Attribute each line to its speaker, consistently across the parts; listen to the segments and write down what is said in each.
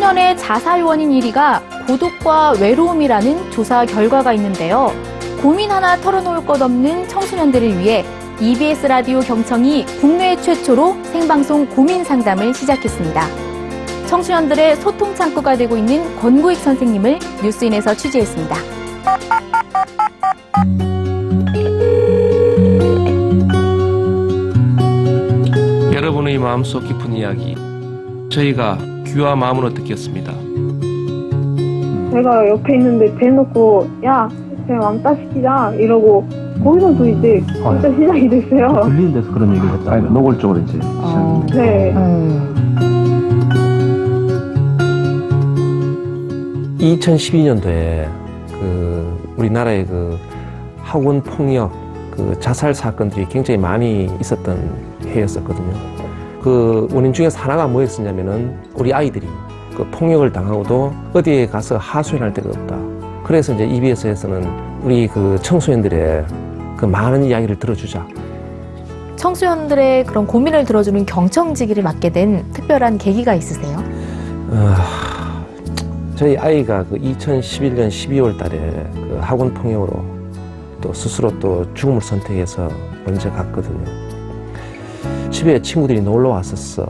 Speaker 1: 청소년의 자살 원인 1위가 고독과 외로움이라는 조사 결과가 있는데요. 고민 하나 털어놓을 것 없는 청소년들을 위해 EBS 라디오 경청이 국내 최초로 생방송 고민 상담을 시작했습니다. 청소년들의 소통 창구가 되고 있는 권구익 선생님을 뉴스인에서 취재했습니다.
Speaker 2: 여러분의 마음속 깊은 이야기 저희가 귀와 마음으로 듣겠습니다.
Speaker 3: 제가 옆에 있는데 대놓고 야 그냥 왕따 시키자 이러고 거기서도 이제 왕따 시작이 됐어요.
Speaker 4: 들리는 데서 그런 얘기를 했다.
Speaker 5: 아니, 노골적으로 이제
Speaker 6: 어.
Speaker 5: 시작이
Speaker 3: 네.
Speaker 6: 2012년도에 그 우리나라의 그 학원 폭력, 그 자살 사건들이 굉장히 많이 있었던 해였었거든요. 그 원인 중에서 하나가 뭐였었냐면은 우리 아이들이 그 폭력을 당하고도 어디에 가서 하소연할 데가 없다. 그래서 이제 EBS에서는 우리 그 청소년들의 그 많은 이야기를 들어주자.
Speaker 1: 청소년들의 그런 고민을 들어주는 경청지기를 맡게 된 특별한 계기가 있으세요?
Speaker 6: 어, 저희 아이가 그 2011년 12월 달에 그 학원 폭력으로 또 스스로 또 죽음을 선택해서 먼저 갔거든요. 집에 친구들이 놀러 왔었어.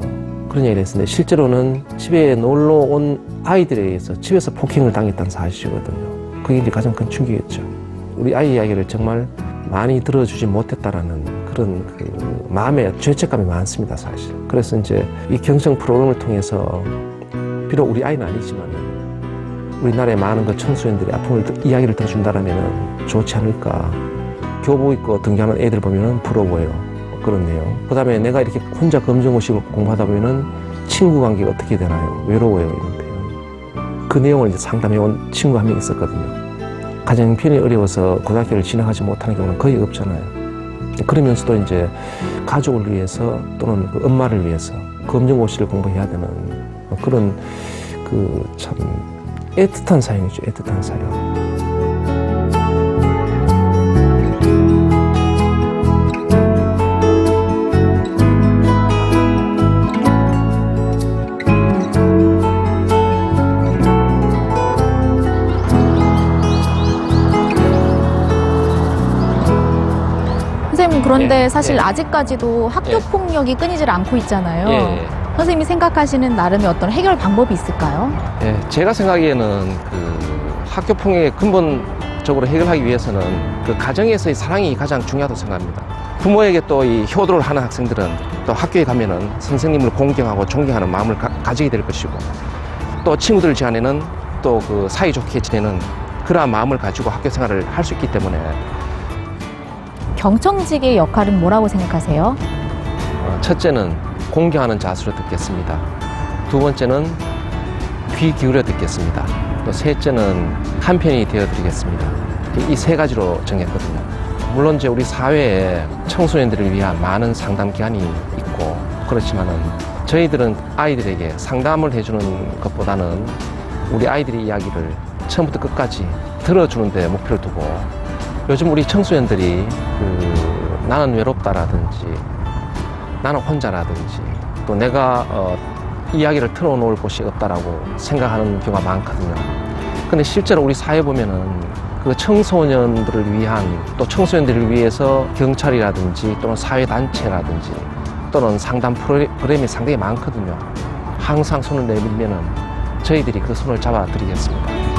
Speaker 6: 그런 얘기를 했었는데 실제로는 집에 놀러 온 아이들에 의해서 집에서 폭행을 당했다는 사실이거든요. 그게 이제 가장 큰 충격이었죠. 우리 아이 이야기를 정말 많이 들어주지 못했다라는 그런 그 마음의 죄책감이 많습니다, 사실. 그래서 이제 이 경청 프로그램을 통해서 비록 우리 아이는 아니지만 우리나라의 많은 그 청소년들의 아픔을 들- 이야기를 들어준다라면 좋지 않을까. 교복 입고 등교하는 애들 보면 부러워요. 내용. 그 다음에 내가 이렇게 혼자 검정고식을 공부하다 보면은 친구 관계가 어떻게 되나요? 외로워요. 이런 표현. 그 내용을 이제 상담해온 친구 한 명 있었거든요. 가정 형편이 어려워서 고등학교를 진학하지 못하는 경우는 거의 없잖아요. 그러면서도 이제 가족을 위해서 또는 그 엄마를 위해서 검정고시를 공부해야 되는 그런 그 참 애틋한 사연이죠. 애틋한 사연.
Speaker 1: 그런데
Speaker 6: 예,
Speaker 1: 사실
Speaker 6: 예.
Speaker 1: 아직까지도 학교
Speaker 6: 예.
Speaker 1: 폭력이 끊이질 않고 있잖아요.
Speaker 6: 예,
Speaker 1: 선생님이 생각하시는 나름의 어떤 해결 방법이 있을까요?
Speaker 6: 예, 제가 생각하기에는 그 학교 폭력의 근본적으로 해결하기 위해서는 그 가정에서의 사랑이 가장 중요하다고 생각합니다. 부모에게 또 이 효도를 하는 학생들은 또 학교에 가면은 선생님을 공경하고 존경하는 마음을 가, 지게될 것이고 또 친구들 제안에는 또 그 사이좋게 지내는 그러한 마음을 가지고 학교 생활을 할 수 있기 때문에
Speaker 1: 경청직의 역할은 뭐라고 생각하세요?
Speaker 6: 어, 첫째는 공경하는 자세로 듣겠습니다. 두 번째는 귀 기울여 듣겠습니다. 또 셋째는 한편이 되어 드리겠습니다. 이 세 가지로 정했거든요. 물론 이제 우리 사회에 청소년들을 위한 많은 상담 기관이 있고 그렇지만은 저희들은 아이들에게 상담을 해주는 것보다는 우리 아이들의 이야기를 처음부터 끝까지 들어주는 데 목표를 두고 요즘 우리 청소년들이 그 나는 외롭다라든지 나는 혼자라든지 또 내가 어, 이야기를 틀어놓을 곳이 없다라고 생각하는 경우가 많거든요. 근데 실제로 우리 사회 보면은 그 청소년들을 위한 또 청소년들을 위해서 경찰이라든지 또는 사회단체라든지 또는 상담 프로그램이 상당히 많거든요. 항상 손을 내밀면은 저희들이 그 손을 잡아 드리겠습니다.